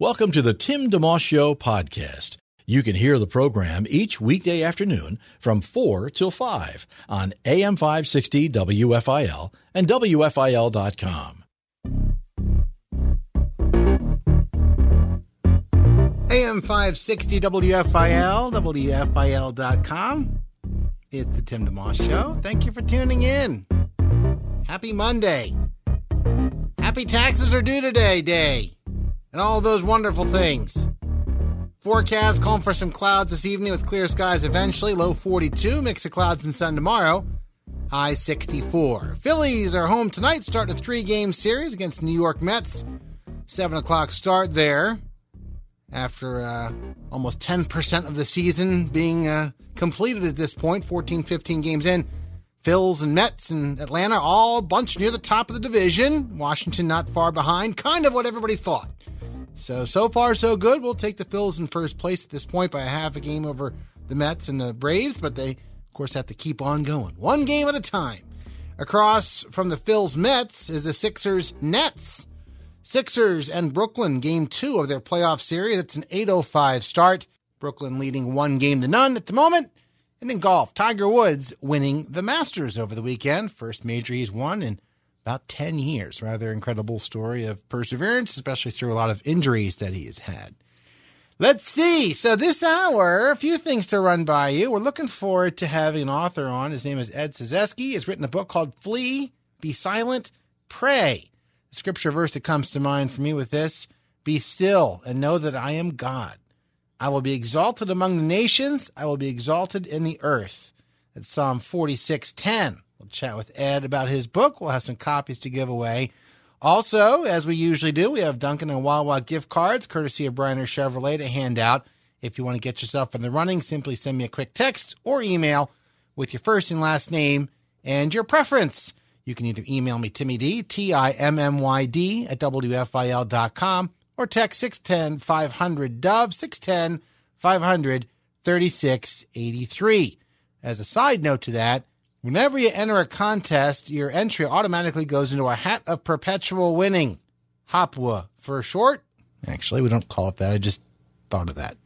Welcome to the Tim DeMoss Show podcast. You can hear the program each weekday afternoon from 4 till 5 on AM 560 WFIL and WFIL.com. AM 560 WFIL, WFIL.com. It's the Tim DeMoss Show. Thank you for tuning in. Happy Monday. Happy taxes are due today, day. And all those wonderful things. Forecast calling for some clouds this evening with clear skies eventually. Low 42, mix of clouds and sun tomorrow. High 64. Phillies are home tonight, starting a three game series against New York Mets. 7 o'clock start there after uh, almost 10% of the season being uh, completed at this point, 14, 15 games in. Phils and Mets and Atlanta all bunched near the top of the division. Washington not far behind, kind of what everybody thought. So, so far, so good. We'll take the Phils in first place at this point by a half a game over the Mets and the Braves, but they, of course, have to keep on going. One game at a time. Across from the Phils Mets is the Sixers Nets. Sixers and Brooklyn, game two of their playoff series. It's an 8.05 start. Brooklyn leading one game to none at the moment. And in golf, Tiger Woods winning the Masters over the weekend. First major he's won in about 10 years. Rather incredible story of perseverance, especially through a lot of injuries that he has had. Let's see. So this hour, a few things to run by you. We're looking forward to having an author on. His name is Ed Cyzewski. He's written a book called Flee, Be Silent, Pray. The scripture verse that comes to mind for me with this Be still and know that I am God. I will be exalted among the nations, I will be exalted in the earth. That's Psalm 46:10. We'll chat with Ed about his book. We'll have some copies to give away. Also, as we usually do, we have Dunkin' and Wawa gift cards, courtesy of Bryner Chevrolet, to hand out. If you want to get yourself in the running, simply send me a quick text or email with your first and last name and your preference. You can either email me Timmy D, T I M M Y D, at WFIL.com or text 610 500 Dove, 610 500 3683. As a side note to that, whenever you enter a contest, your entry automatically goes into a hat of perpetual winning. Hopwa for short. Actually, we don't call it that. I just thought of that.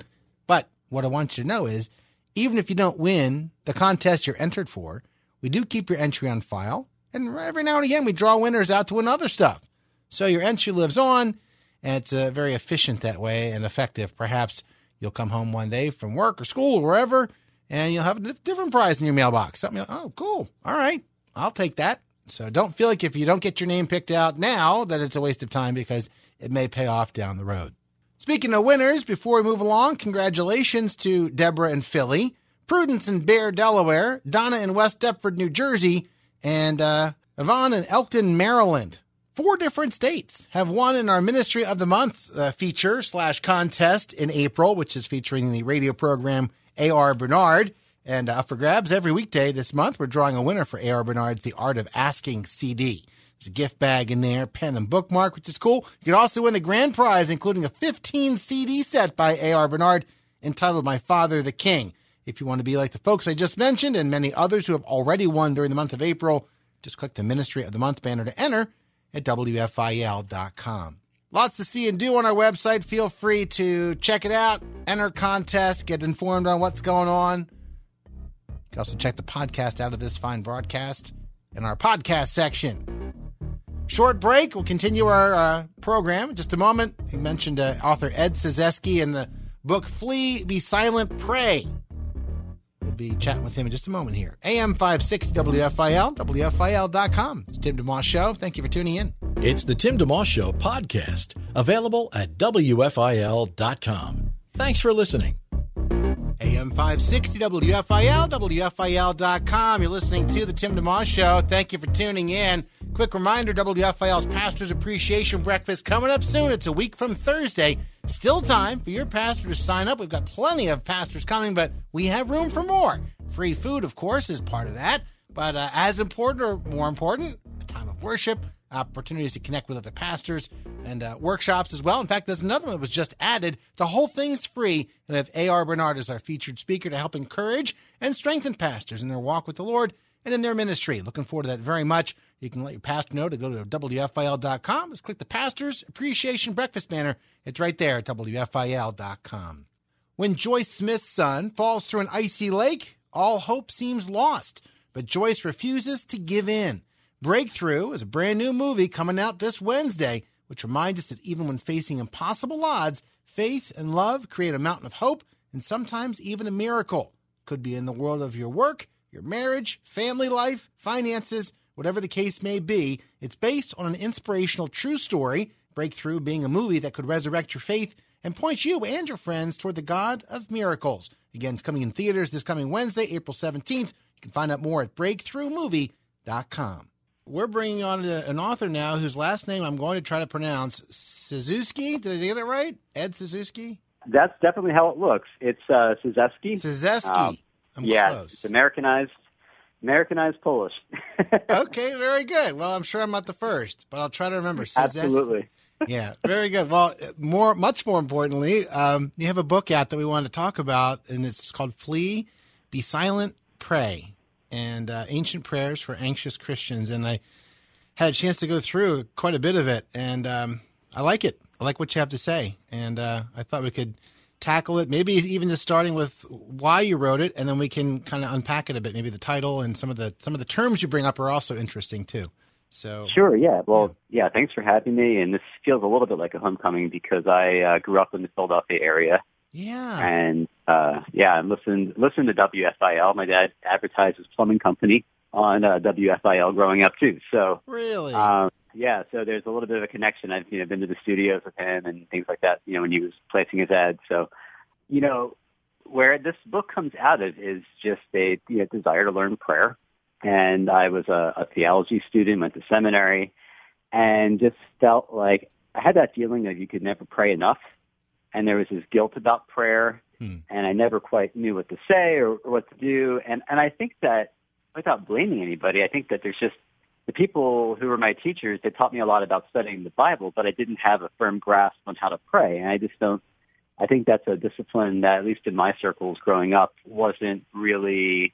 But what I want you to know is even if you don't win the contest you're entered for, we do keep your entry on file. And every now and again, we draw winners out to win other stuff. So your entry lives on, and it's uh, very efficient that way and effective. Perhaps you'll come home one day from work or school or wherever, and you'll have a different prize in your mailbox. Something, like, oh, cool. All right, I'll take that. So don't feel like if you don't get your name picked out now that it's a waste of time because it may pay off down the road. Speaking of winners, before we move along, congratulations to Deborah and Philly, Prudence in Bear, Delaware, Donna in West Deptford, New Jersey, and uh, Yvonne in Elkton, Maryland. Four different states have won in our Ministry of the Month uh, feature slash contest in April, which is featuring the radio program A.R. Bernard. And uh, up for grabs every weekday this month, we're drawing a winner for A.R. Bernard's The Art of Asking CD. There's a gift bag in there, pen and bookmark, which is cool. You can also win the grand prize, including a 15 CD set by A.R. Bernard entitled My Father the King. If you want to be like the folks I just mentioned and many others who have already won during the month of April, just click the Ministry of the Month banner to enter at WFIL.com. Lots to see and do on our website. Feel free to check it out, enter contests, get informed on what's going on. You can also check the podcast out of this fine broadcast in our podcast section. Short break. We'll continue our uh, program in just a moment. I mentioned uh, author Ed Cyzewski in the book Flee, Be Silent, Pray. We'll be chatting with him in just a moment here. AM 560 WFIL, WFIL.com. It's Tim DeMoss Show. Thank you for tuning in. It's the Tim DeMoss Show podcast, available at WFIL.com. Thanks for listening. AM 560 WFIL, WFIL.com. You're listening to the Tim DeMoss Show. Thank you for tuning in. Quick reminder WFIL's Pastors Appreciation Breakfast coming up soon. It's a week from Thursday. Still time for your pastor to sign up. We've got plenty of pastors coming, but we have room for more. Free food, of course, is part of that. But uh, as important or more important, a time of worship, opportunities to connect with other pastors, and uh, workshops as well. In fact, there's another one that was just added. The whole thing's free. And we have A.R. Bernard as our featured speaker to help encourage and strengthen pastors in their walk with the Lord and in their ministry. Looking forward to that very much. You can let your pastor know to go to WFIL.com. Just click the Pastor's Appreciation Breakfast banner. It's right there at WFIL.com. When Joyce Smith's son falls through an icy lake, all hope seems lost, but Joyce refuses to give in. Breakthrough is a brand new movie coming out this Wednesday, which reminds us that even when facing impossible odds, faith and love create a mountain of hope and sometimes even a miracle. Could be in the world of your work, your marriage, family life, finances, whatever the case may be. It's based on an inspirational true story, Breakthrough being a movie that could resurrect your faith and point you and your friends toward the God of miracles. Again, it's coming in theaters this coming Wednesday, April 17th. You can find out more at breakthroughmovie.com. We're bringing on an author now whose last name I'm going to try to pronounce Suzuki. Did I get it right? Ed Suzuki? That's definitely how it looks. It's uh, Suzeski. Suzeski. Um, I'm yeah, close. it's Americanized, Americanized Polish. okay, very good. Well, I'm sure I'm not the first, but I'll try to remember. Suzeski. Absolutely. yeah, very good. Well, more, much more importantly, um, you have a book out that we wanted to talk about, and it's called "Flee, Be Silent, Pray," and uh, ancient prayers for anxious Christians. And I had a chance to go through quite a bit of it, and um, I like it. I like what you have to say, and uh, I thought we could tackle it. Maybe even just starting with why you wrote it, and then we can kind of unpack it a bit. Maybe the title and some of the some of the terms you bring up are also interesting too. So Sure, yeah. Well, yeah. thanks for having me. And this feels a little bit like a homecoming because I uh, grew up in the Philadelphia area, yeah, and uh, yeah, and listen listen to WFIL. My dad advertised his plumbing company on uh, WFIL growing up too. So really, Um, yeah, so there's a little bit of a connection. I've you know been to the studios with him and things like that. You know when he was placing his ads. So, you know, where this book comes out of is just a you know, desire to learn prayer. And I was a, a theology student, went to seminary, and just felt like I had that feeling that you could never pray enough, and there was this guilt about prayer, Hmm. and I never quite knew what to say or, or what to do. And and I think that without blaming anybody, I think that there's just the people who were my teachers, they taught me a lot about studying the Bible, but I didn't have a firm grasp on how to pray. And I just don't, I think that's a discipline that, at least in my circles growing up, wasn't really,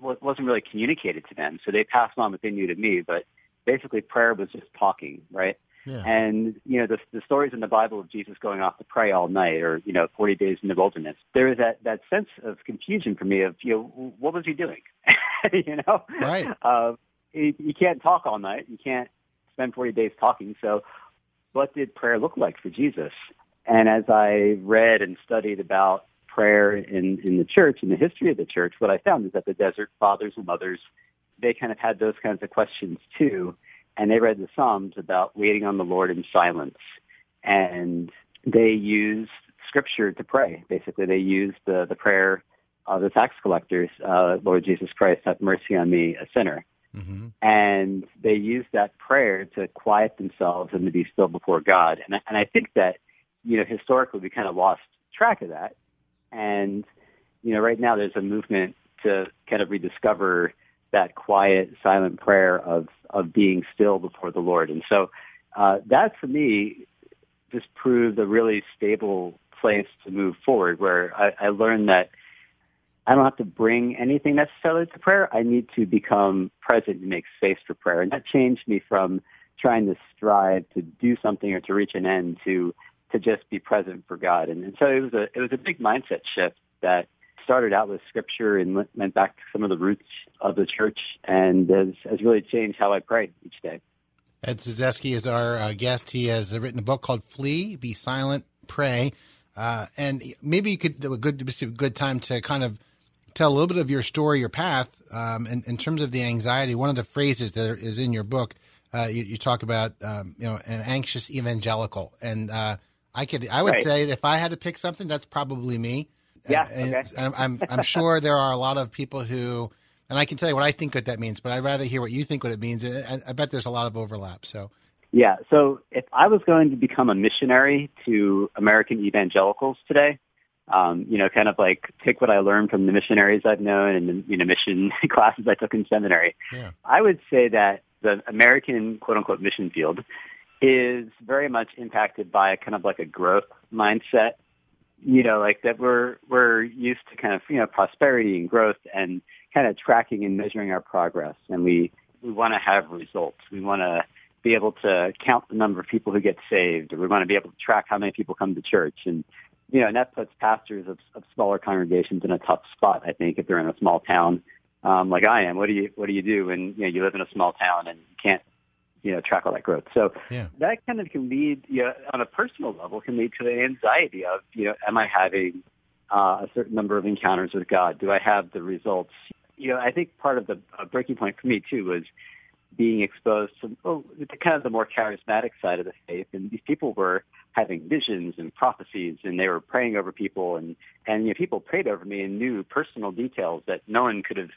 wasn't really communicated to them. So they passed on what they knew to me, but basically prayer was just talking, right? Yeah, And, you know, the, the stories in the Bible of Jesus going off to pray all night or, you know, 40 days in the wilderness, there is that, that sense of confusion for me of, you know, what was he doing? you know? Right. Uh, you, you can't talk all night. You can't spend 40 days talking. So what did prayer look like for Jesus? And as I read and studied about prayer in, in the church, in the history of the church, what I found is that the desert fathers and mothers, they kind of had those kinds of questions too. And they read the Psalms about waiting on the Lord in silence. And they used scripture to pray. Basically, they used the, the prayer of the tax collectors, uh, Lord Jesus Christ, have mercy on me, a sinner hmm and they used that prayer to quiet themselves and to be still before God. And and I think that you know historically we kind of lost track of that, and you know right now there's a movement to kind of rediscover that quiet, silent prayer of of being still before the Lord. And so uh, that for me just proved a really stable place to move forward, where I, I learned that I don't have to bring anything necessarily to prayer. I need to become present and make space for prayer. And that changed me from trying to strive to do something or to reach an end to to just be present for God. And, and so it was a it was a big mindset shift that started out with scripture and went, back to some of the roots of the church and has, has really changed how I pray each day. Ed Cyzewski is our uh, guest. He has written a book called "Flee, Be Silent, Pray," uh, and maybe you could do a good a good time to kind of tell a little bit of your story, your path, um, in, in terms of the anxiety. One of the phrases that is in your book, uh, you, you talk about, um, you know, an anxious evangelical, and uh, I could, I would Right. say, if I had to pick something, that's probably me. Yeah, okay. I'm, I'm, I'm sure there are a lot of people who, and I can tell you what I think what that means, but I'd rather hear what you think what it means. I, I bet there's a lot of overlap. So, Yeah. So if I was going to become a missionary to American evangelicals today, um, you know, kind of like take what I learned from the missionaries I've known and the, you know, mission classes I took in seminary. Yeah. I would say that the American quote unquote mission field is very much impacted by a kind of like a growth mindset. You know, like that we're, we're used to kind of, you know, prosperity and growth and kind of tracking and measuring our progress. And we, we want to have results. We want to be able to count the number of people who get saved, or we want to be able to track how many people come to church. And, you know, and that puts pastors of, of smaller congregations in a tough spot, I think, if they're in a small town, um, like I am. What do you, what do you do when, you know, you live in a small town and you can't, you know, track all that growth? So yeah. that kind of can lead, you know, on a personal level, can lead to the anxiety of, you know, am I having uh, a certain number of encounters with God? Do I have the results? You know, I think part of the uh, breaking point for me too was being exposed to oh, kind of the more charismatic side of the faith. And these people were having visions and prophecies, and they were praying over people, and and you know, people prayed over me and knew personal details that no one could have.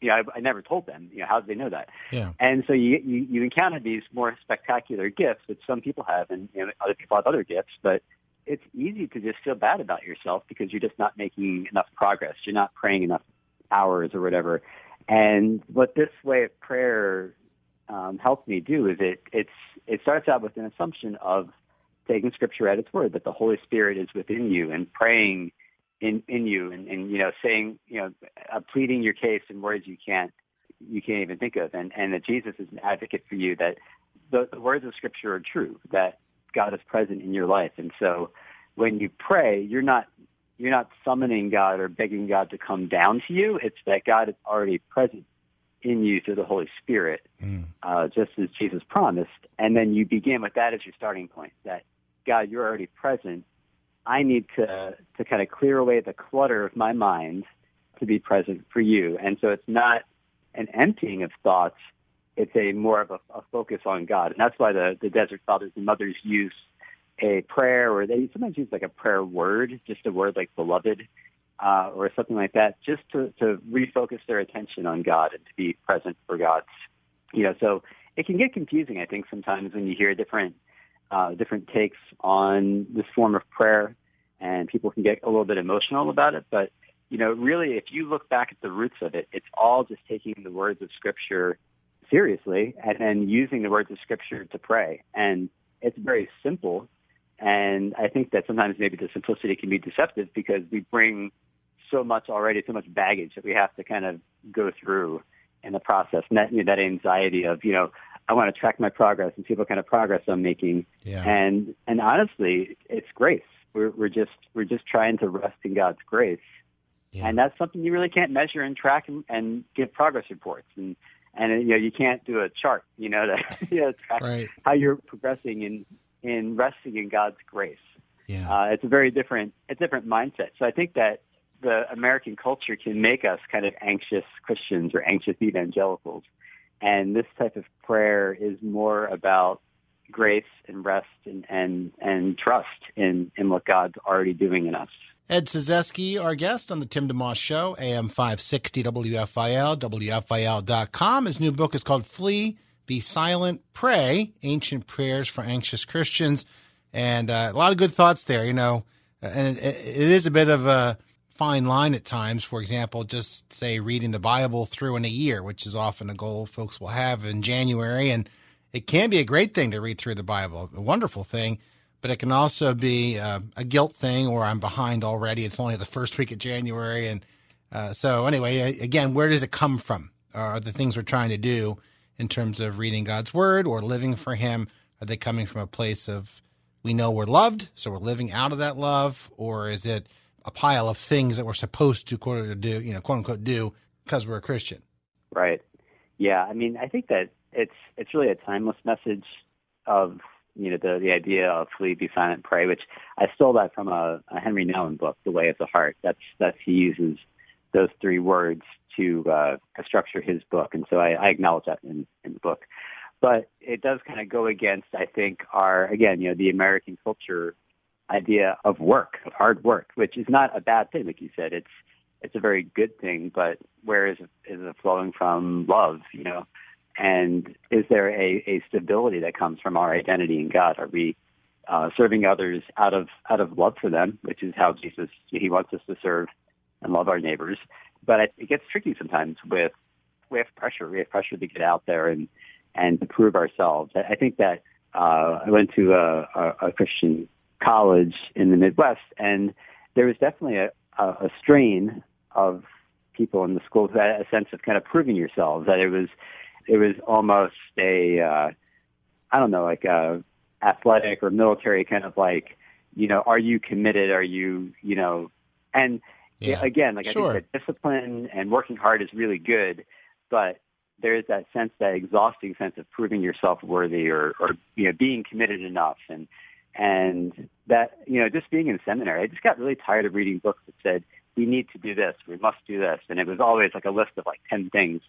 You know, I, I never told them. You know, how did they know that? Yeah. And so you, you you encounter these more spectacular gifts that some people have, and you know, other people have other gifts, but it's easy to just feel bad about yourself because you're just not making enough progress. You're not praying enough hours or whatever. And what this way of prayer um, helped me do is it it's it starts out with an assumption of taking Scripture at its word that the Holy Spirit is within you and praying in in you and, and you know saying you know uh, pleading your case in words you can't you can't even think of and and that Jesus is an advocate for you that the, the words of Scripture are true that God is present in your life and so when you pray you're not you're not summoning God or begging God to come down to you. It's that God is already present in you through the Holy Spirit, mm. uh, just as Jesus promised. And then you begin with that as your starting point, that God, you're already present. I need to, to kind of clear away the clutter of my mind to be present for you. And so it's not an emptying of thoughts. It's a more of a, a focus on God. And that's why the, the desert fathers and mothers use a prayer or they sometimes use like a prayer word, just a word like beloved uh, or something like that, just to, to refocus their attention on God and to be present for God's, you know, so it can get confusing, I think, sometimes when you hear different, uh, different takes on this form of prayer and people can get a little bit emotional about it. But, you know, really, if you look back at the roots of it, it's all just taking the words of Scripture seriously and then using the words of Scripture to pray. And it's very simple. And I think that sometimes maybe the simplicity can be deceptive because we bring so much already, so much baggage that we have to kind of go through in the process. And that, you know, that anxiety of, you know, I want to track my progress and see what kind of progress I'm making. Yeah. And, and honestly, it's grace. We're, we're just, we're just trying to rest in God's grace. Yeah. And that's something you really can't measure and track and, and give progress reports. And, and, you know, you can't do a chart, you know, to, you know, track right. how you're progressing in, in resting in God's grace. Yeah. Uh, it's a very different, a different mindset. So I think that the American culture can make us kind of anxious Christians or anxious evangelicals. And this type of prayer is more about grace and rest and, and, and trust in, in what God's already doing in us. Ed Cyzewski, our guest on the Tim DeMoss Show, AM 560 WFIL, WFIL.com. His new book is called Flee, Be Silent, Pray, Ancient Prayers for Anxious Christians. And uh, a lot of good thoughts there, you know. And it, it is a bit of a fine line at times. For example, just say reading the Bible through in a year, which is often a goal folks will have in January. And it can be a great thing to read through the Bible, a wonderful thing, but it can also be uh, a guilt thing or I'm behind already. It's only the first week of January. And uh, so, anyway, again, where does it come from? Are the things we're trying to do in terms of reading God's word or living for Him? Are they coming from a place of we know we're loved, so we're living out of that love? Or is it a pile of things that we're supposed to quote unquote do, you know, quote unquote do because we're a Christian. Right. Yeah. I mean, I think that it's it's really a timeless message of you know the the idea of flee, be silent, pray, which I stole that from a, a Henri Nouwen book, The Way of the Heart. That's that's he uses those three words to uh, structure his book, and so I, I acknowledge that in, in the book. But it does kind of go against, I think, our again, you know, the American culture idea of work, of hard work, which is not a bad thing, like you said. It's it's a very good thing, but where is it, is it flowing from love, you know? And is there a, a stability that comes from our identity in God? Are we uh, serving others out of out of love for them, which is how Jesus he wants us to serve and love our neighbors. But it gets tricky sometimes with we have pressure. We have pressure to get out there and and to prove ourselves. I think that uh, I went to a, a, a Christian college in the Midwest, and there was definitely a, a, a strain of people in the school who had a sense of kind of proving yourselves. That it was it was almost a uh, I don't know like a athletic or military kind of like you know are you committed? Are you you know and yeah. again like sure. I think that discipline and working hard is really good, but there is that sense, that exhausting sense of proving yourself worthy or, or you know, being committed enough. And, and that, you know, just being in seminary, I just got really tired of reading books that said, we need to do this, we must do this. And it was always like a list of like 10 things.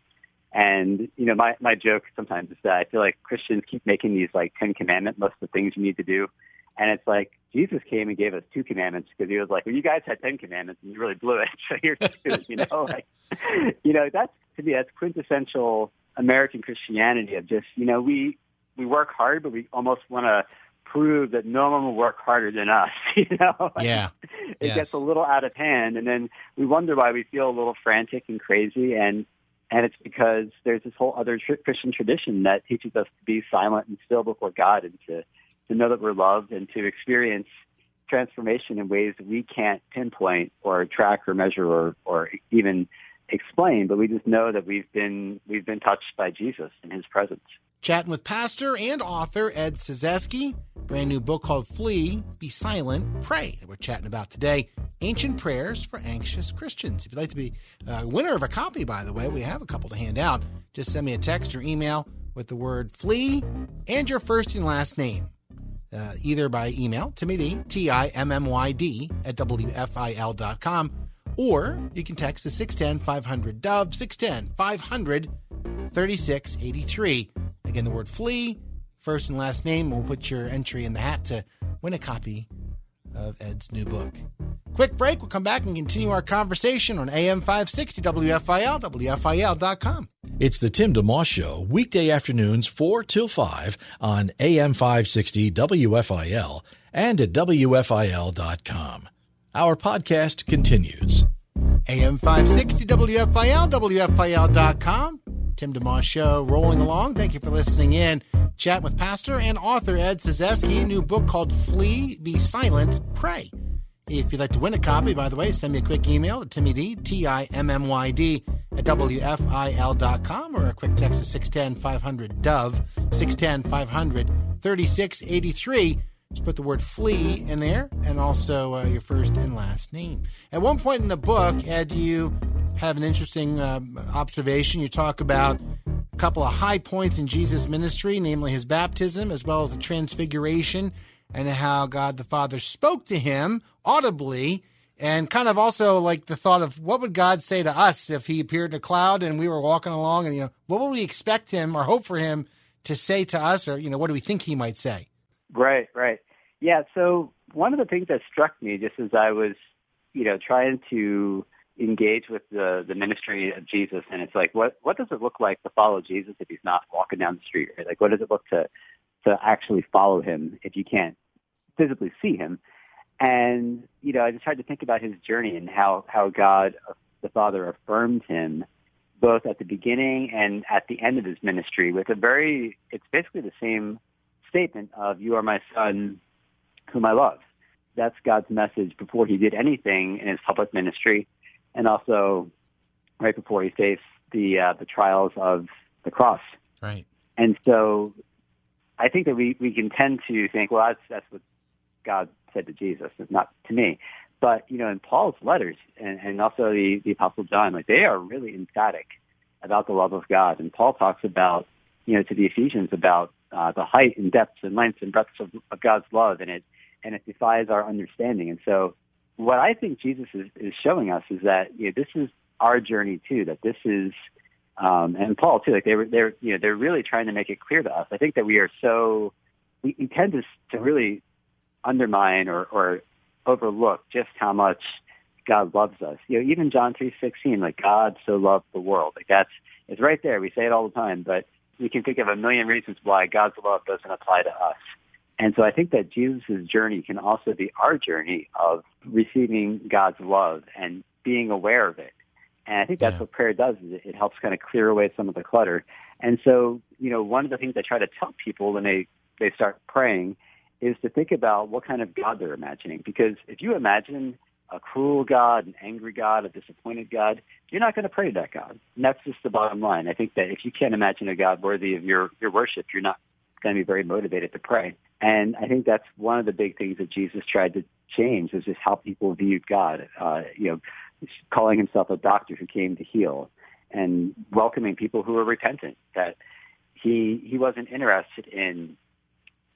And, you know, my, my joke sometimes is that I feel like Christians keep making these like 10 commandment lists of things you need to do. And it's like Jesus came and gave us two commandments because he was like, well, you guys had 10 commandments and you really blew it. So here's two, you know, like, you know, that's, to me, that's quintessential American Christianity of just, you know, we, we work hard, but we almost want to prove that no one will work harder than us, you know? Yeah. it yes. gets a little out of hand and then we wonder why we feel a little frantic and crazy and, and it's because there's this whole other Christian tradition that teaches us to be silent and still before God and to, to know that we're loved and to experience transformation in ways that we can't pinpoint or track or measure or, or even explain, but we just know that we've been we've been touched by Jesus in his presence. Chatting with pastor and author Ed Cyzewski, brand new book called Flee, Be Silent, Pray that we're chatting about today. Ancient Prayers for Anxious Christians. If you'd like to be a winner of a copy, by the way, we have a couple to hand out. Just send me a text or email with the word flee and your first and last name uh, either by email, Timmy T I M M Y D, at WFIL.com, or you can text the 610 500 Dove, 610 500 3683. Again, the word flee, first and last name. We'll put your entry in the hat to win a copy of Ed's new book. Quick break. We'll come back and continue our conversation on AM 560 WFIL, WFIL.com. It's the Tim DeMoss Show, weekday afternoons 4 till 5 on AM 560 WFIL and at WFIL.com. Our podcast continues. AM 560 WFIL, WFIL.com. Tim DeMoss Show rolling along. Thank you for listening in. Chat with pastor and author Ed Cyzewski, new book called Flee, Be Silent, Pray. If you'd like to win a copy, by the way, send me a quick email to Timmy D, T I M M Y D, at WFIL.com or a quick text to 610 500 Dove, 610 500 3683. Just put the word flee in there and also uh, your first and last name. At one point in the book, Ed, you have an interesting um, observation. You talk about a couple of high points in Jesus' ministry, namely his baptism as well as the transfiguration and how God the Father spoke to him audibly and kind of also like the thought of what would God say to us if he appeared in a cloud and we were walking along and you know what would we expect him or hope for him to say to us or you know what do we think he might say right right yeah so one of the things that struck me just as I was you know trying to engage with the the ministry of Jesus and it's like what what does it look like to follow Jesus if he's not walking down the street right like what does it look to to actually follow him if you can't physically see him. And, you know, I just tried to think about his journey and how, how God, the Father, affirmed him both at the beginning and at the end of his ministry with a very, it's basically the same statement of, you are my son whom I love. That's God's message before he did anything in his public ministry and also right before he faced the, uh, the trials of the cross. Right. And so I think that we, we can tend to think, well, that's, that's what God said to Jesus. It's not to me. But, you know, in Paul's letters and, and also the, the Apostle John, like they are really emphatic about the love of God. And Paul talks about, you know, to the Ephesians about uh, the height and depths and lengths and breadths of, of God's love. And it, and it defies our understanding. And so what I think Jesus is, is showing us is that, you know, this is our journey too, that this is, um, and Paul too, like they were, they're, you know, they're really trying to make it clear to us. I think that we are so, we, we tend to, to really undermine or, or overlook just how much God loves us. You know, even John three sixteen, like God so loved the world. Like that's it's right there. We say it all the time, but we can think of a million reasons why God's love doesn't apply to us. And so I think that Jesus' journey can also be our journey of receiving God's love and being aware of it. And I think that's yeah. what prayer does is it helps kind of clear away some of the clutter. And so, you know, one of the things I try to tell people when they, they start praying is to think about what kind of God they're imagining. Because if you imagine a cruel God, an angry God, a disappointed God, you're not going to pray to that God. And that's just the bottom line. I think that if you can't imagine a God worthy of your, your worship, you're not going to be very motivated to pray. And I think that's one of the big things that Jesus tried to change is just how people viewed God. Uh, you know, calling himself a doctor who came to heal and welcoming people who were repentant. That he he wasn't interested in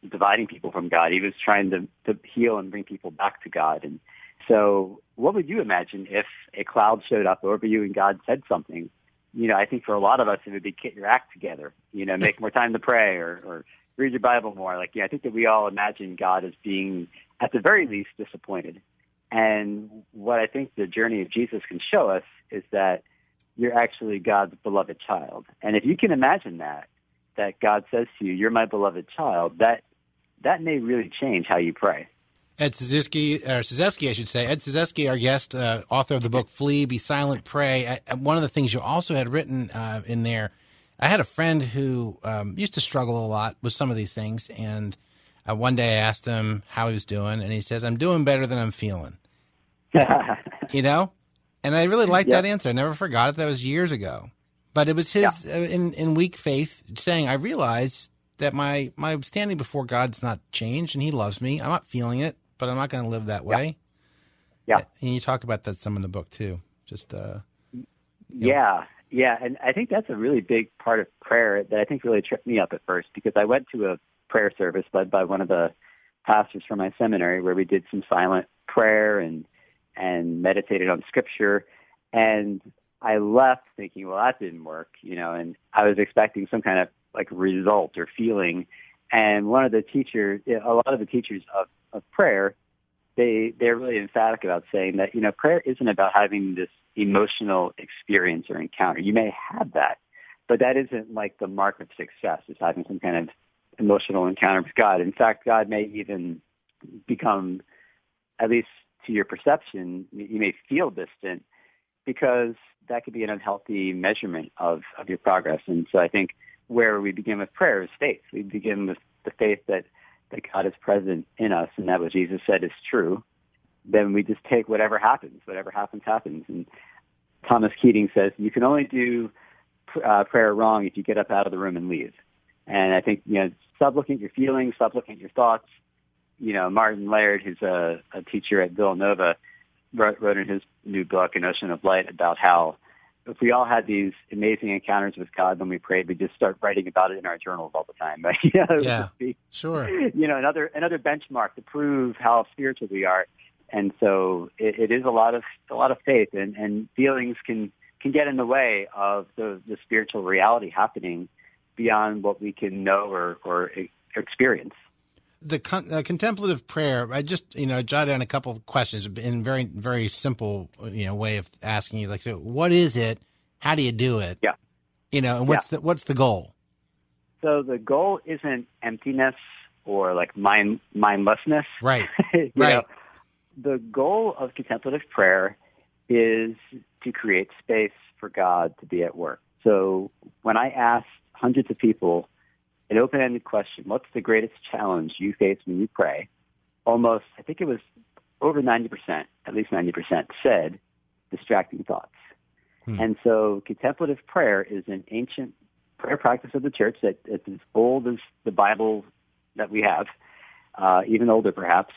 dividing people from God. He was trying to to heal and bring people back to God. And so, what would you imagine if a cloud showed up over you and God said something? You know, I think for a lot of us, it would be get your act together. You know, make more time to pray or, or read your Bible more. Like, yeah, I think that we all imagine God as being, at the very least, disappointed. And what I think the journey of Jesus can show us is that you're actually God's beloved child. And if you can imagine that, that God says to you, "You're my beloved child," that that may really change how you pray. Ed Cyzewski, or Cyzewski, I should say. Ed Cyzewski, our guest, uh, author of the book "Flee, Be Silent, Pray." I, one of the things you also had written uh, in there I had a friend who um, used to struggle a lot with some of these things, and uh, one day I asked him how he was doing, and he says, "I'm doing better than I'm feeling." you know, and I really liked yep. that answer. I never forgot it. That was years ago, but it was his yeah. uh, in in weak faith saying, "I realize that my my standing before God's not changed, and He loves me. I'm not feeling it, but I'm not going to live that way." Yeah, and you talk about that some in the book too. Just uh, yeah, yeah, and I think that's a really big part of prayer that I think really tripped me up at first because I went to a prayer service led by one of the pastors from my seminary where we did some silent prayer and and meditated on scripture and I left thinking, well, that didn't work, you know, and I was expecting some kind of like result or feeling. And one of the teachers, a lot of the teachers of, of prayer, they they're really emphatic about saying that you know prayer isn't about having this emotional experience or encounter. You may have that, but that isn't like the mark of success is having some kind of emotional encounter with God. In fact, God may even become, at least to your perception, you may feel distant because that could be an unhealthy measurement of, of your progress. And so I think where we begin with prayer is faith. We begin with the faith that, that God is present in us and that what Jesus said is true then we just take whatever happens. Whatever happens, happens. And Thomas Keating says you can only do uh, prayer wrong if you get up out of the room and leave. And I think you know, stop looking at your feelings, stop looking at your thoughts. You know, Martin Laird, who's a, a teacher at Villanova, wrote, wrote in his new book, An Ocean of Light, about how if we all had these amazing encounters with God when we prayed, we just start writing about it in our journals all the time. Right? you know, yeah, be, sure. You know, another another benchmark to prove how spiritual we are and so it, it is a lot of a lot of faith, and, and feelings can can get in the way of the, the spiritual reality happening beyond what we can know or, or experience. The con- uh, contemplative prayer, I just you know jot down a couple of questions in very very simple you know way of asking you like so what is it? How do you do it? Yeah. You know, and what's yeah. the what's the goal? So the goal isn't emptiness or like mind mindlessness. Right. right. Know? the goal of contemplative prayer is to create space for God to be at work. So when I asked hundreds of people an open-ended question, what's the greatest challenge you face when you pray? Almost, I think it was over 90%, at least 90% said distracting thoughts. Hmm. And so contemplative prayer is an ancient prayer practice of the church that it's as old as the Bible that we have, uh, even older perhaps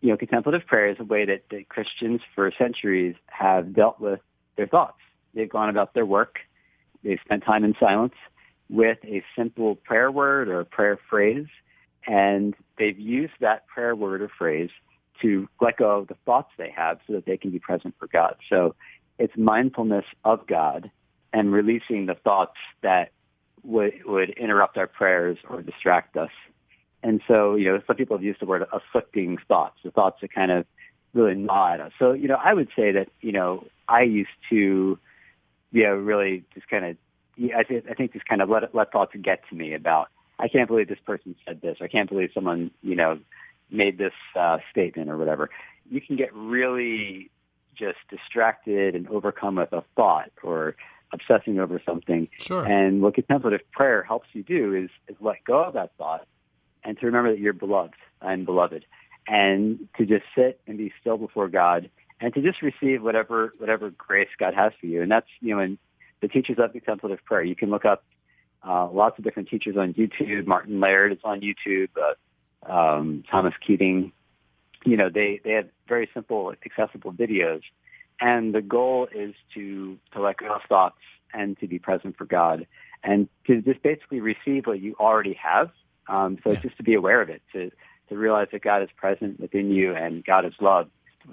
you know, contemplative prayer is a way that, that Christians for centuries have dealt with their thoughts. They've gone about their work. They've spent time in silence with a simple prayer word or a prayer phrase, and they've used that prayer word or phrase to let go of the thoughts they have so that they can be present for God. So it's mindfulness of God and releasing the thoughts that would, would interrupt our prayers or distract us and so, you know, some people have used the word afflicting thoughts, the thoughts that kind of really gnaw at us. So, you know, I would say that, you know, I used to, you know, really just kind of I, th- I think just kind of let let thoughts get to me about I can't believe this person said this. I can't believe someone you know made this uh, statement or whatever. You can get really just distracted and overcome with a thought or obsessing over something. Sure. And what contemplative prayer helps you do is, is let go of that thought and to remember that you're beloved and beloved and to just sit and be still before God and to just receive whatever whatever grace God has for you. And that's you know in the teachers of contemplative prayer. You can look up uh, lots of different teachers on YouTube. Martin Laird is on YouTube. Uh, um, Thomas Keating. You know they they have very simple, accessible videos, and the goal is to to let go of thoughts and to be present for God and to just basically receive what you already have. Um, so Yeah. just to be aware of it, to to realize that God is present within you and God is love.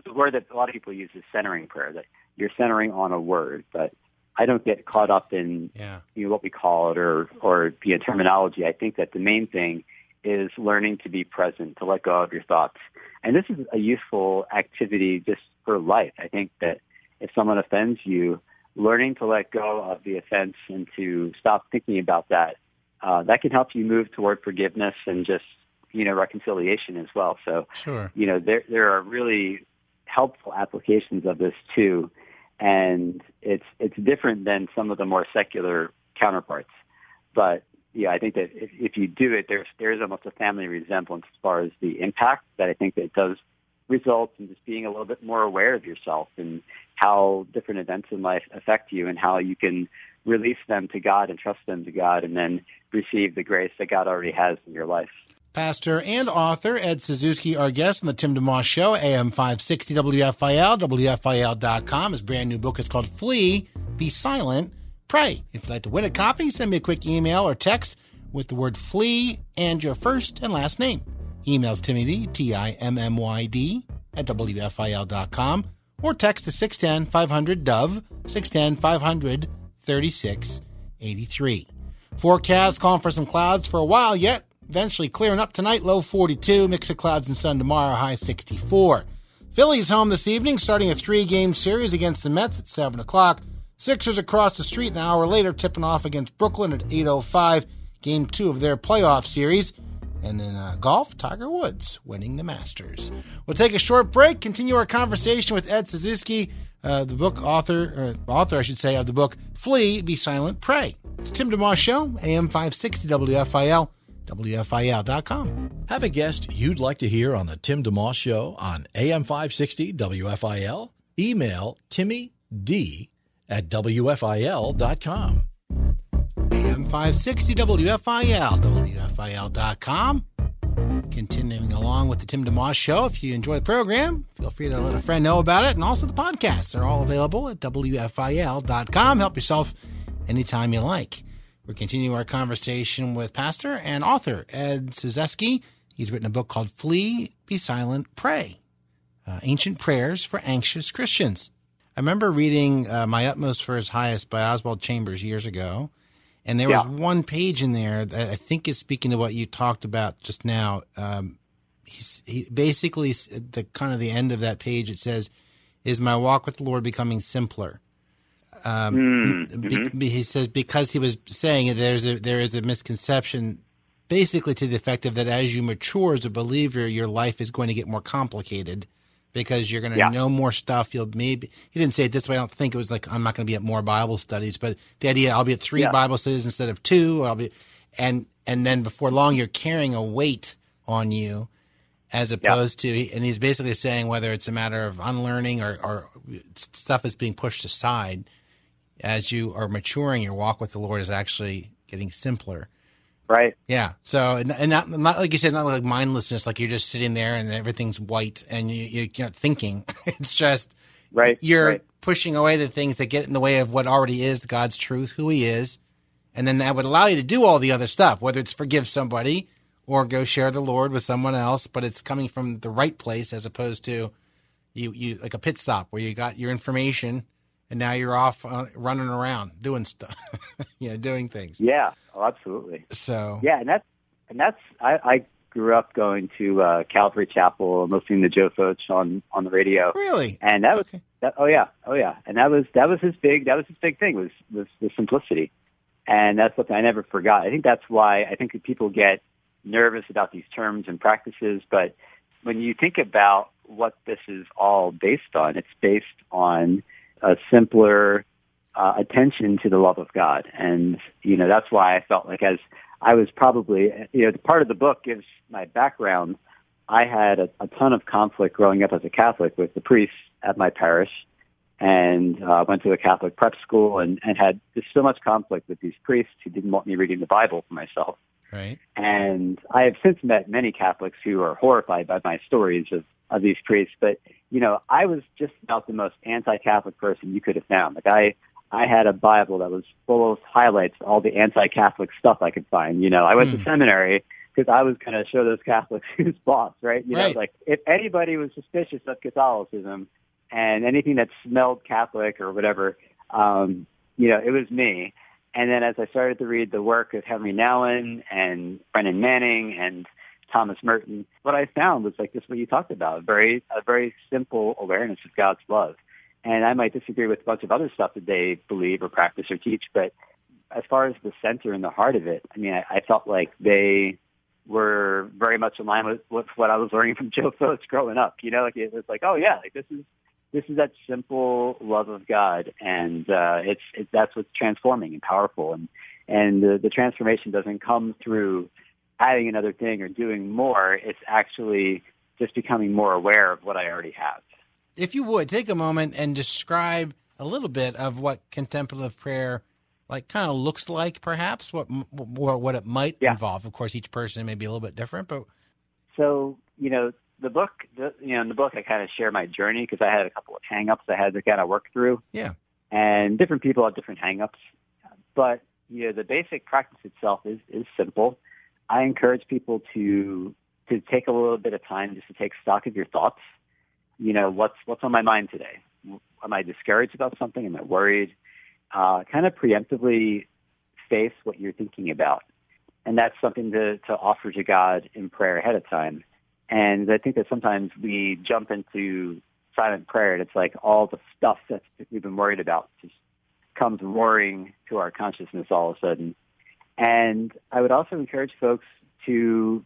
The word that a lot of people use is centering prayer, that you're centering on a word, but I don't get caught up in Yeah. you know, what we call it or, or the terminology. I think that the main thing is learning to be present, to let go of your thoughts. And this is a useful activity just for life. I think that if someone offends you, learning to let go of the offense and to stop thinking about that, uh, that can help you move toward forgiveness and just, you know, reconciliation as well. So, Sure. you know, there there are really helpful applications of this too, and it's it's different than some of the more secular counterparts. But yeah, I think that if, if you do it, there's there's almost a family resemblance as far as the impact that I think that does result in just being a little bit more aware of yourself and how different events in life affect you and how you can release them to God and trust them to God and then receive the grace that God already has in your life. Pastor and author Ed Suzuki, our guest on the Tim DeMoss Show, AM 560 WFIL, WFIL.com. His brand new book is called Flee, Be Silent, Pray. If you'd like to win a copy, send me a quick email or text with the word flee and your first and last name. Emails Timmy T I M M Y D, at WFIL.com or text to 610 500 Dove, 610 500 3683. Forecast calling for some clouds for a while yet. Eventually clearing up tonight, low 42. Mix of clouds and sun tomorrow, high 64. Phillies home this evening, starting a three game series against the Mets at 7 o'clock. Sixers across the street an hour later, tipping off against Brooklyn at 8.05, game two of their playoff series. And in uh, golf, Tiger Woods winning the Masters. We'll take a short break, continue our conversation with Ed Suzuki, uh, the book author, or author, I should say, of the book Flee, Be Silent, Pray. It's Tim DeMoss Show, AM 560 WFIL, WFIL.com. Have a guest you'd like to hear on the Tim DeMoss Show on AM 560 WFIL? Email Timmy D at WFIL.com. AM 560 WFIL, WFIL.com. Continuing along with the Tim DeMoss Show. If you enjoy the program, feel free to let a friend know about it. And also the podcasts are all available at WFIL.com. Help yourself anytime you like. We're continuing our conversation with pastor and author Ed Cyzewski. He's written a book called Flee, Be Silent, Pray uh, Ancient Prayers for Anxious Christians. I remember reading uh, My Utmost for His Highest by Oswald Chambers years ago. And there was one page in there that I think is speaking to what you talked about just now. Um, he's, he basically the kind of the end of that page. It says, "Is my walk with the Lord becoming simpler?" Um, be- be- he says because he was saying there's a there is a misconception, basically to the effect of that as you mature as a believer, your life is going to get more complicated because you're going to Yeah. know more stuff. You'll maybe he didn't say it this way. I don't think it was like I'm not going to be at more Bible studies, but the idea I'll be at three Yeah. Bible studies instead of two. Or I'll be and and then before long you're carrying a weight on you as opposed to and he's basically saying whether it's a matter of unlearning or, or stuff is being pushed aside as you are maturing your walk with the lord is actually getting simpler Right? yeah so and not, not like you said not like mindlessness like you're just sitting there and everything's white and you- you're not thinking it's just Right. you're right. pushing away the things that get in the way of what already is God's truth, who He is, and then that would allow you to do all the other stuff, whether it's forgive somebody or go share the Lord with someone else, but it's coming from the right place as opposed to you you like a pit stop where you got your information and now you're off uh, running around doing stuff, you know, doing things. Yeah. Oh, absolutely. So Yeah, and that's and that's I, I grew up going to uh, Calvary Chapel and listening to Joe Focht on on the radio, really, and that was Okay. that. Oh yeah, oh yeah, and that was that was his big that was his big thing was was the simplicity, And that's something I never forgot. I think that's why I think that people get nervous about these terms and practices, but when you think about what this is all based on, it's based on a simpler uh, attention to the love of God. And, you know, that's why I felt like as I was probably, you know, part of the book gives my background. I had a, a ton of conflict growing up as a Catholic with the priests at my parish and uh, went to a Catholic prep school and, and had just so much conflict with these priests who didn't want me reading the Bible for myself. Right. And I have since met many Catholics who are horrified by my stories of, of these priests. But, you know, I was just about the most anti-Catholic person you could have found. Like I, I had a Bible that was full of highlights, of all the anti-Catholic stuff I could find. You know, I went mm. to hmm. seminary because I was going to show those Catholics who's boss, right? You right. know, like if anybody was suspicious of Catholicism and anything that smelled Catholic or whatever, um, you know, it was me. And then as I started to read the work of Henri Nouwen and Brennan Manning and Thomas Merton, what I found was like just what you talked about, a very, a very simple awareness of God's love. And I might disagree with a bunch of other stuff that they believe or practice or teach, but as far as the center and the heart of it, I mean, I, I felt like they were very much in line with, with what I was learning from Joe Focht growing up. You know, like it was like, oh yeah, like this is this is that simple love of God, and uh, it's it, that's what's transforming and powerful, and and the, the transformation doesn't come through adding another thing or doing more. It's actually just becoming more aware of what I already have. If you would take a moment and describe a little bit of what contemplative prayer like kind of looks like, perhaps what what it might yeah. involve. Of course, each person may be a little bit different, but so you know the book, the, you know, in the book, I kind of share my journey because I had a couple of hangups I had to kind of work through. Yeah. And different people have different hangups, but you know, the basic practice itself is is simple. I encourage people to to take a little bit of time just to take stock of your thoughts. You know, what's what's on my mind today? Am I discouraged about something? Am I worried? Uh, kind of preemptively face what you're thinking about, and that's something to to offer to God in prayer ahead of time and I think that sometimes we jump into silent prayer and it's like all the stuff that we've been worried about just comes roaring to our consciousness all of a sudden. And I would also encourage folks to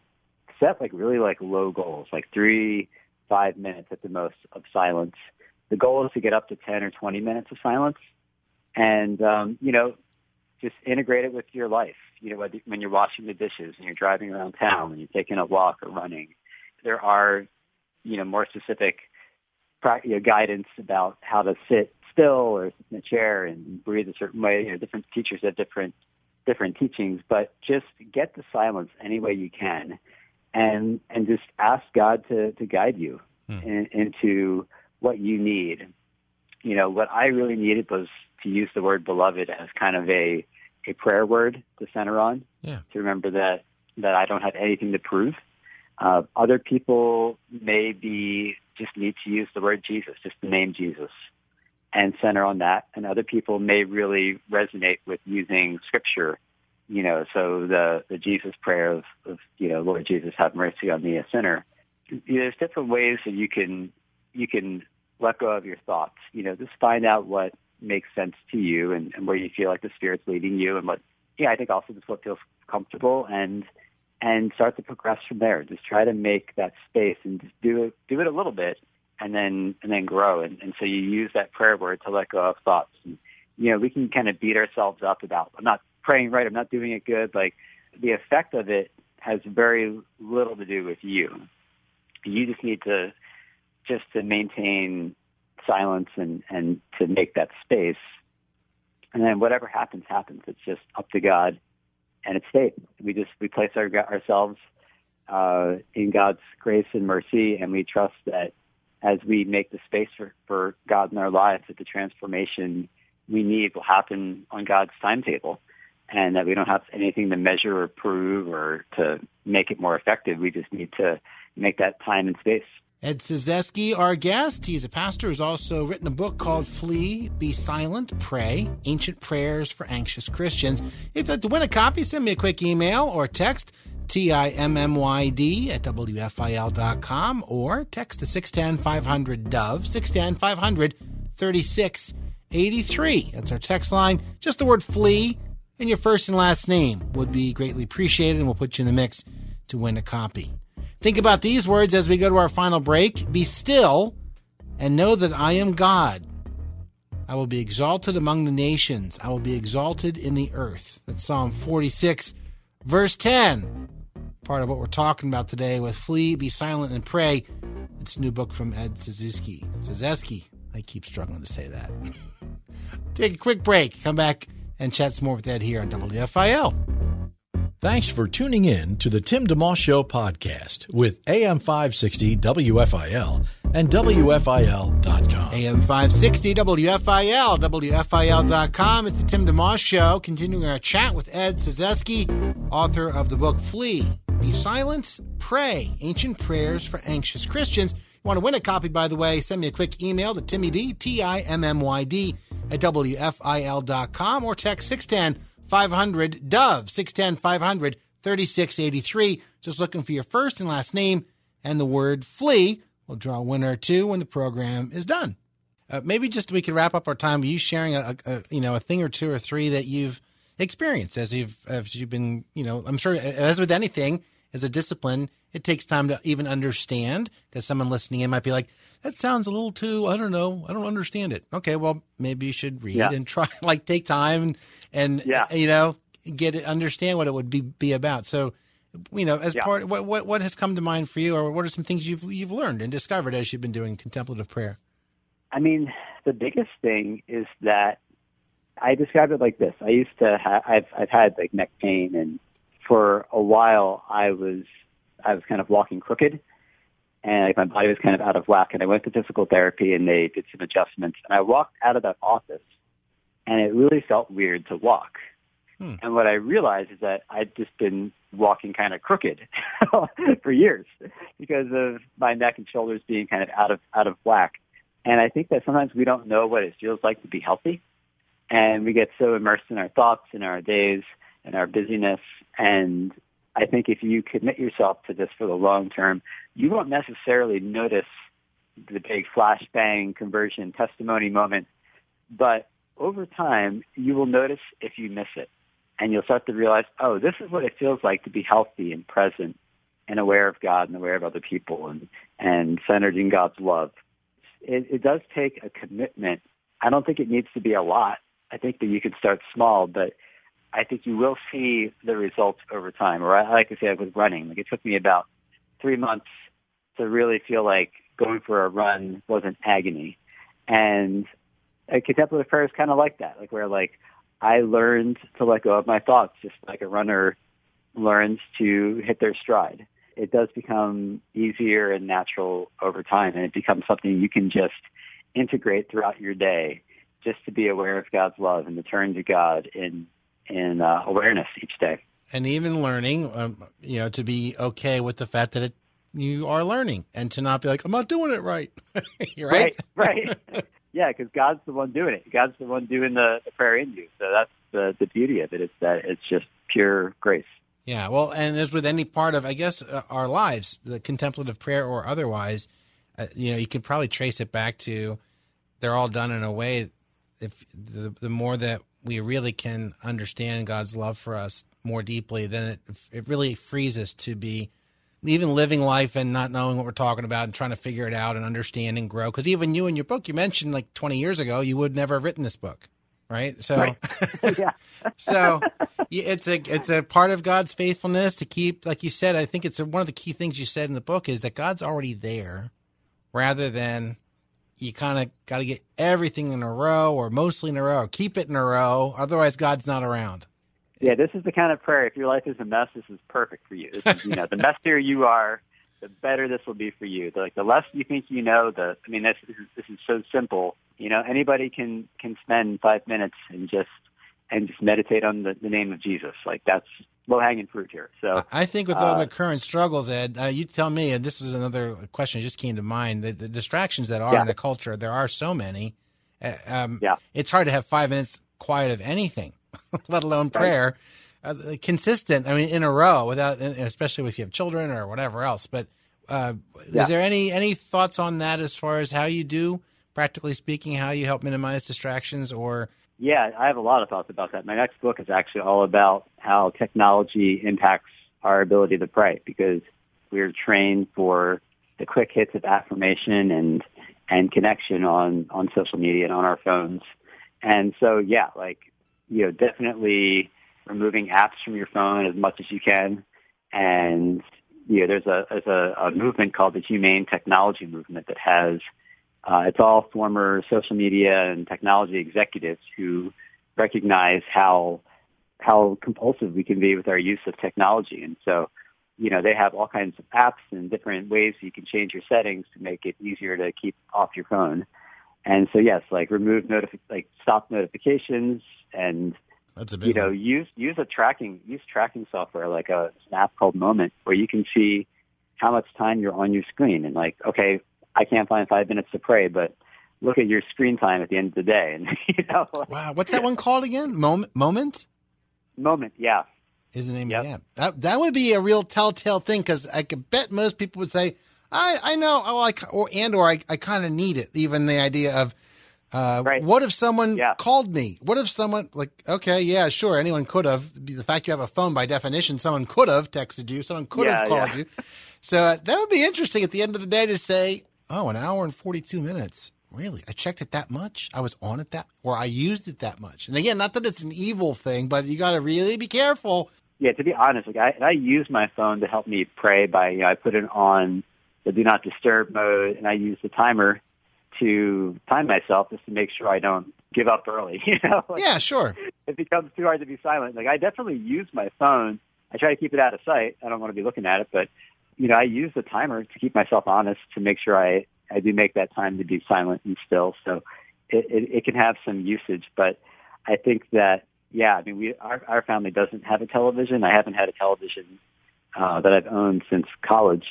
set like really like low goals, like three, five minutes at the most of silence. The goal is to get up to 10 or 20 minutes of silence. And, um, you know, just integrate it with your life. You know, when you're washing the dishes and you're driving around town and you're taking a walk or running, there are, you know, more specific you know, guidance about how to sit still or sit in a chair and breathe a certain way. You know, different teachers have different different teachings, but just get the silence any way you can, and and just ask God to to guide you hmm. in, into what you need. You know, what I really needed was to use the word beloved as kind of a a prayer word to center on. Yeah. To remember that that I don't have anything to prove uh, other people may be just need to use the word Jesus, just the name Jesus, and center on that. And other people may really resonate with using Scripture. You know, so the the Jesus prayer of, of you know, Lord Jesus, have mercy on me, a sinner. There's different ways that you can you can let go of your thoughts. You know, just find out what makes sense to you and, and where you feel like the Spirit's leading you, and what yeah, I think also just what feels comfortable and and start to progress from there. Just try to make that space and just do it, do it a little bit and then, and then grow. And, and so you use that prayer word to let go of thoughts. And, you know, we can kind of beat ourselves up about, I'm not praying right. I'm not doing it good. Like the effect of it has very little to do with you. You just need to, just to maintain silence and, and to make that space. And then whatever happens, happens. It's just up to God and it's faith. We just we place our, ourselves uh, in God's grace and mercy, and we trust that as we make the space for, for God in our lives, that the transformation we need will happen on God's timetable, and that we don't have anything to measure or prove or to make it more effective. We just need to make that time and space. Ed Cyzewski, our guest. He's a pastor who's also written a book called Flee, Be Silent, Pray Ancient Prayers for Anxious Christians. If you'd like to win a copy, send me a quick email or text T-I-M-M-Y-D at WFIL.com or text to 610-500-DOVE, 610-500-3683. That's our text line. Just the word flee and your first and last name would be greatly appreciated, and we'll put you in the mix to win a copy. Think about these words as we go to our final break. Be still and know that I am God. I will be exalted among the nations. I will be exalted in the earth. That's Psalm 46, verse 10. Part of what we're talking about today with Flee, Be Silent, and Pray. It's a new book from Ed Suzuki. Suzuki. I keep struggling to say that. Take a quick break. Come back and chat some more with Ed here on WFIL. Thanks for tuning in to the Tim DeMoss Show podcast with AM 560 WFIL and WFIL.com. AM 560 WFIL, WFIL.com. It's the Tim DeMoss Show, continuing our chat with Ed Cyzewski, author of the book Flee, Be Silent, Pray, Ancient Prayers for Anxious Christians. You want to win a copy, by the way, send me a quick email to Timmy D, T I M M Y D, at WFIL.com or text 610 500 Dove, 610 500 3683. Just looking for your first and last name and the word flee. We'll draw a winner or two when the program is done. Uh, maybe just we could wrap up our time with you sharing a, a, you know a thing or two or three that you've experienced as you've as you've been you know I'm sure as with anything as a discipline it takes time to even understand because someone listening in might be like that sounds a little too i don't know i don't understand it okay well maybe you should read Yeah. and try like take time and, and Yeah. you know get it understand what it would be be about so you know as Yeah. part what, what what has come to mind for you or what are some things you've you've learned and discovered as you've been doing contemplative prayer I mean, the biggest thing is that I describe it like this. I used to have, I've, I've had like neck pain and for a while I was, I was kind of walking crooked and like my body was kind of out of whack and I went to physical therapy and they did some adjustments and I walked out of that office and it really felt weird to walk. Hmm. And what I realized is that I'd just been walking kind of crooked for years because of my neck and shoulders being kind of out of, out of whack. And I think that sometimes we don't know what it feels like to be healthy. And we get so immersed in our thoughts and our days and our busyness. And I think if you commit yourself to this for the long term, you won't necessarily notice the big flashbang conversion testimony moment. But over time, you will notice if you miss it. And you'll start to realize, oh, this is what it feels like to be healthy and present and aware of God and aware of other people and, and centered in God's love it, it does take a commitment. I don't think it needs to be a lot. I think that you can start small, but I think you will see the results over time. Or I like to say with running, like it took me about three months to really feel like going for a run wasn't agony. And uh, a contemplative prayer is kind of like that, like where like I learned to let go of my thoughts, just like a runner learns to hit their stride it does become easier and natural over time and it becomes something you can just integrate throughout your day just to be aware of God's love and to turn to God in in uh, awareness each day. and even learning um, you know to be okay with the fact that it you are learning and to not be like i'm not doing it right right Right, right. yeah, because God's the one doing it. God's the one doing the, the prayer in you. So that's the, the beauty of it. It's that it's just pure grace. Yeah, well, and as with any part of, I guess, uh, our lives, the contemplative prayer or otherwise, uh, you know, you can probably trace it back to they're all done in a way. If the the more that we really can understand God's love for us more deeply, then it it really frees us to be even living life and not knowing what we're talking about and trying to figure it out and understand and grow. Because even you in your book, you mentioned like 20 years ago, you would never have written this book, right? So. Right. yeah. so it's a it's a part of God's faithfulness to keep, like you said. I think it's one of the key things you said in the book is that God's already there, rather than you kind of got to get everything in a row or mostly in a row, keep it in a row. Otherwise, God's not around. Yeah, this is the kind of prayer. If your life is a mess, this is perfect for you. Is, you know, the messier you are, the better this will be for you. The, like the less you think you know, the I mean, this, this is this is so simple. You know, anybody can can spend five minutes and just and just meditate on the, the name of Jesus. Like that's low hanging fruit here. So I think with all Uh, the current struggles, Ed, uh, you tell me. And this was another question that just came to mind. The, the distractions that are Yeah. in the culture, there are so many. Uh, um, Yeah. it's hard to have five minutes quiet of anything, let alone prayer. Uh, consistent, I mean, in a row, without, especially if you have children or whatever else. But uh, Yeah. is there any any thoughts on that as far as how you do, practically speaking, how you help minimize distractions, or Yeah, I have a lot of thoughts about that. My next book is actually all about how technology impacts our ability to pray because we're trained for the quick hits of affirmation and and connection on on social media and on our phones. And so yeah, like you know, definitely removing apps from your phone as much as you can. And you know, there's a there's a, a movement called the Humane Technology Movement that has uh, it's all former social media and technology executives who recognize how how compulsive we can be with our use of technology. And so, you know, they have all kinds of apps and different ways you can change your settings to make it easier to keep off your phone. And so, yes, like remove notifi- like stop notifications and That's a big you know one. use use a tracking use tracking software like a an app called Moment where you can see how much time you're on your screen and like okay I can't find five minutes to pray but look at your screen time at the end of the day and you know like, Wow, what's that one called again? Moment. Moment Moment yeah is the name Yep. of the app. That that would be a real telltale thing because I could bet most people would say, "I I know, oh, I ca- or and or I I kind of need it." Even the idea of. Uh, Right. What if someone Yeah. called me? What if someone like okay, yeah, sure, anyone could have. The fact you have a phone, by definition, someone could have texted you, someone could have called yeah. you. So uh, that would be interesting at the end of the day to say, oh, an hour and forty two minutes. Really, I checked it that much. I was on it that, or I used it that much. And again, not that it's an evil thing, but you got to really be careful. yeah to be honest like I I use my phone to help me pray by you know I put it on the do not disturb mode and I use the timer to time myself just to make sure I don't give up early you know Like, Yeah, sure. it becomes too hard to be silent. Like I definitely use my phone. I try to keep it out of sight. I don't want to be looking at it, but you know, I use the timer to keep myself honest to make sure I I do make that time to be silent and still. So it it, it can have some usage, but I think that yeah, I mean, we our our family doesn't have a television. I haven't had a television uh, that I've owned since college,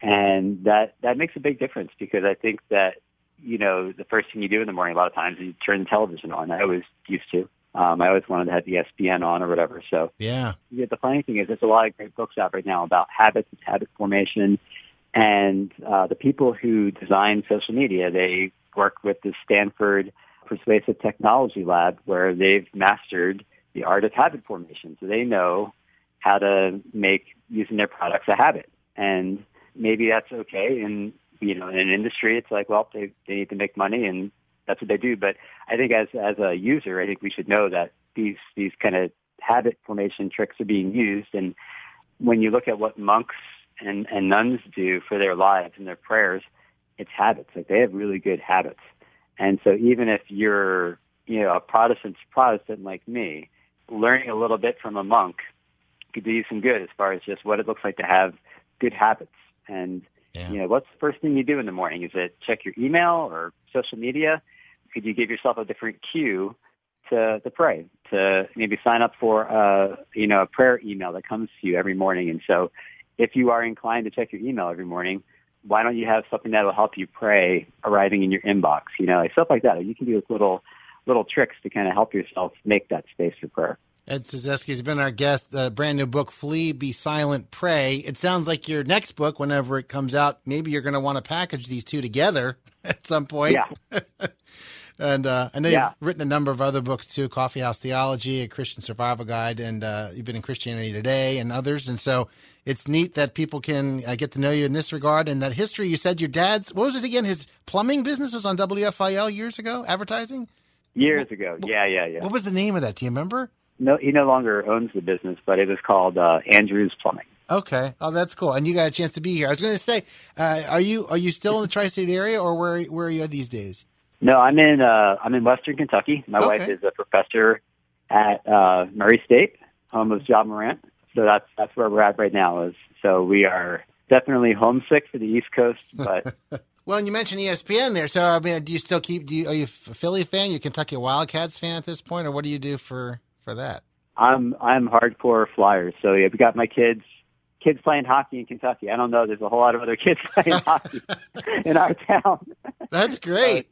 and that that makes a big difference because I think that you know the first thing you do in the morning a lot of times is you turn the television on. I always used to. Um, I always wanted to have the ESPN on or whatever. So Yeah. yeah, the funny thing is, there's a lot of great books out right now about habits and habit formation. And uh, the people who design social media, they work with the Stanford Persuasive Technology Lab, where they've mastered the art of habit formation. So they know how to make using their products a habit. And maybe that's okay. And you know, in an industry, it's like, well, they they need to make money, and that's what they do. But I think as as a user, I think we should know that these these kind of habit formation tricks are being used. And when you look at what monks and, and nuns do for their lives and their prayers, it's habits. Like they have really good habits. And so even if you're, you know, a Protestant Protestant like me, learning a little bit from a monk could do you some good as far as just what it looks like to have good habits. And Yeah. you know, what's the first thing you do in the morning? Is it check your email or social media? Could you give yourself a different cue to, to pray, to maybe sign up for, uh, you know, a prayer email that comes to you every morning. And so if you are inclined to check your email every morning, why don't you have something that will help you pray arriving in your inbox? You know, like stuff like that. You can do little, little tricks to kind of help yourself make that space for prayer. Ed Cyzewski has been our guest. The brand new book, Flee, Be Silent, Pray. It sounds like your next book, whenever it comes out, maybe you're going to want to package these two together at some point. Yeah. And uh, I know Yeah. you've written a number of other books too Coffee House Theology, A Christian Survival Guide, and uh, you've been in Christianity Today and others. And so it's neat that people can uh, get to know you in this regard. And that history, you said your dad's, what was it again? His plumbing business was on WFIL years ago, advertising? Years ago. Yeah, yeah, yeah. What was the name of that? Do you remember? No, he no longer owns the business, but it was called uh, Andrews Plumbing. Okay. Oh, that's cool. And you got a chance to be here. I was going to say, uh, are you are you still in the tri-state area, or where where are you these days? No, I'm in uh, I'm in Western Kentucky. My Okay. wife is a professor at uh, Murray State, home of Ja Morant. So that's that's where we're at right now. Is so we are definitely homesick for the East Coast, but Well, and you mentioned ESPN there. So, I mean, do you still keep? Do you, are you a Philly fan? You a Kentucky Wildcats fan at this point, or what do you do for for that? I'm I'm hardcore Flyers. So yeah, we got my kids kids playing hockey in Kentucky. I don't know. There's a whole lot of other kids playing hockey in our town. That's great.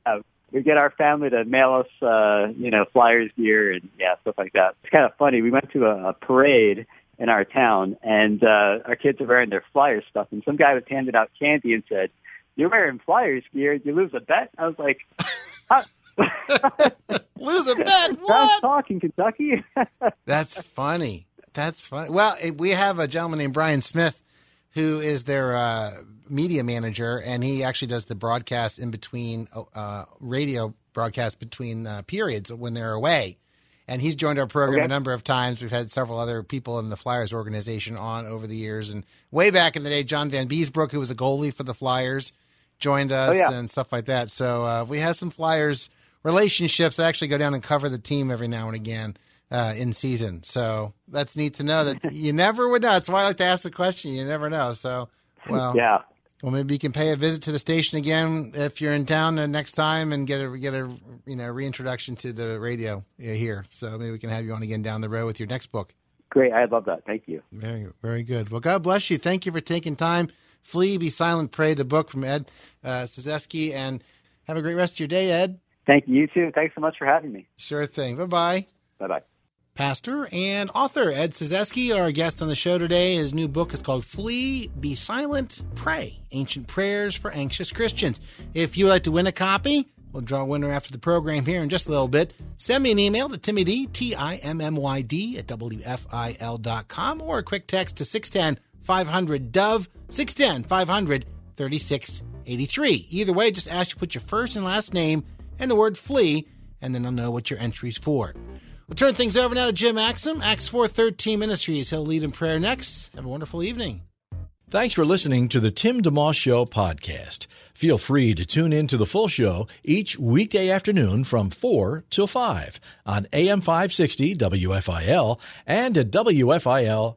We get our family to mail us, uh, you know, Flyers gear and yeah, stuff like that. It's kind of funny. We went to a, a parade in our town, and uh, our kids are wearing their Flyers stuff, and some guy was handing out candy and said, "You're wearing Flyers gear. You lose a bet?" I was like, huh? Lose a bet. Brown's What? talk in Kentucky. That's funny. That's funny. Well, eh, we have a gentleman named Brian Smith who is their uh, media manager, and he actually does the broadcast in between uh, radio broadcast between uh, periods when they're away. And he's joined our program Okay. a number of times. We've had several other people in the Flyers organization on over the years. And way back in the day, John Vanbiesbrouck, who was a goalie for the Flyers, joined us Oh, yeah. and stuff like that. So uh, we have some Flyers relationships. I actually go down and cover the team every now and again uh, in season. So that's neat to know that you never would know. That's why I like to ask the question. You never know. So, well, yeah. well, maybe you can pay a visit to the station again if you're in town the next time and get a get a you know reintroduction to the radio here. So maybe we can have you on again down the road with your next book. Great. I love that. Thank you. Very very good. Well, God bless you. Thank you for taking time. Flee, be silent, pray. The book from Ed uh, and have a great rest of your day, Ed. Thank you, you too. Thanks so much for having me. Sure thing. Bye bye. Bye bye. Pastor and author Ed Cyzewski, our guest on the show today. His new book is called Flee, Be Silent, Pray Ancient Prayers for Anxious Christians. If you'd like to win a copy, we'll draw a winner after the program here in just a little bit. Send me an email to Timmy D, T I M M Y D, at WFIL.com or a quick text to 610 500 Dove, 610 500 3683. Either way, just ask you to put your first and last name and the word flee, and then I'll know what your entry's for. We'll turn things over now to Jim Axum, Acts 413 Ministries. He'll lead in prayer next. Have a wonderful evening. Thanks for listening to the Tim DeMoss Show podcast. Feel free to tune in to the full show each weekday afternoon from 4 till 5 on AM 560 WFIL and at WFIL.com.